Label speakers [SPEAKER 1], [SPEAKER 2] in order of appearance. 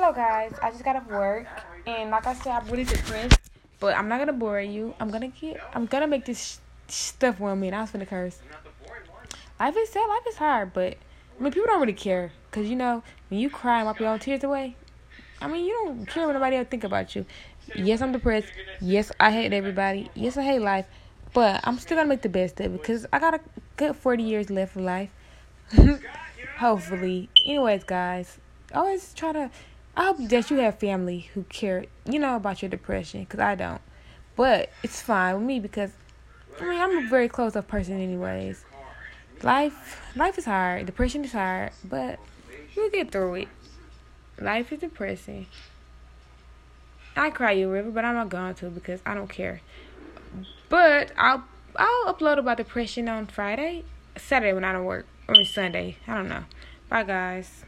[SPEAKER 1] Hello, guys. I just got off work, and like I said, I'm really depressed. But I'm not gonna bore you. I'm gonna get. I'm gonna make this sh- stuff with me, and I was gonna curse. Life is sad. Life is hard, but I mean, people don't really care, cause you know when you cry and wipe your own tears away. I mean, you don't care what nobody else think about you. Yes, I'm depressed. Yes, I hate everybody. Yes, I hate life. But I'm still gonna make the best of it because I got a good 40 years left of life. Hopefully. Anyways, guys, always try to. I hope that you have family who care, you know, about your depression because I don't. But it's fine with me because I mean I'm a very close up person, anyways. Life, life is hard. Depression is hard, but we'll get through it. Life is depressing. I cry you a river, but I'm not going to because I don't care. But I'll I'll upload about depression on Friday, Saturday when I don't work, or Sunday. I don't know. Bye guys.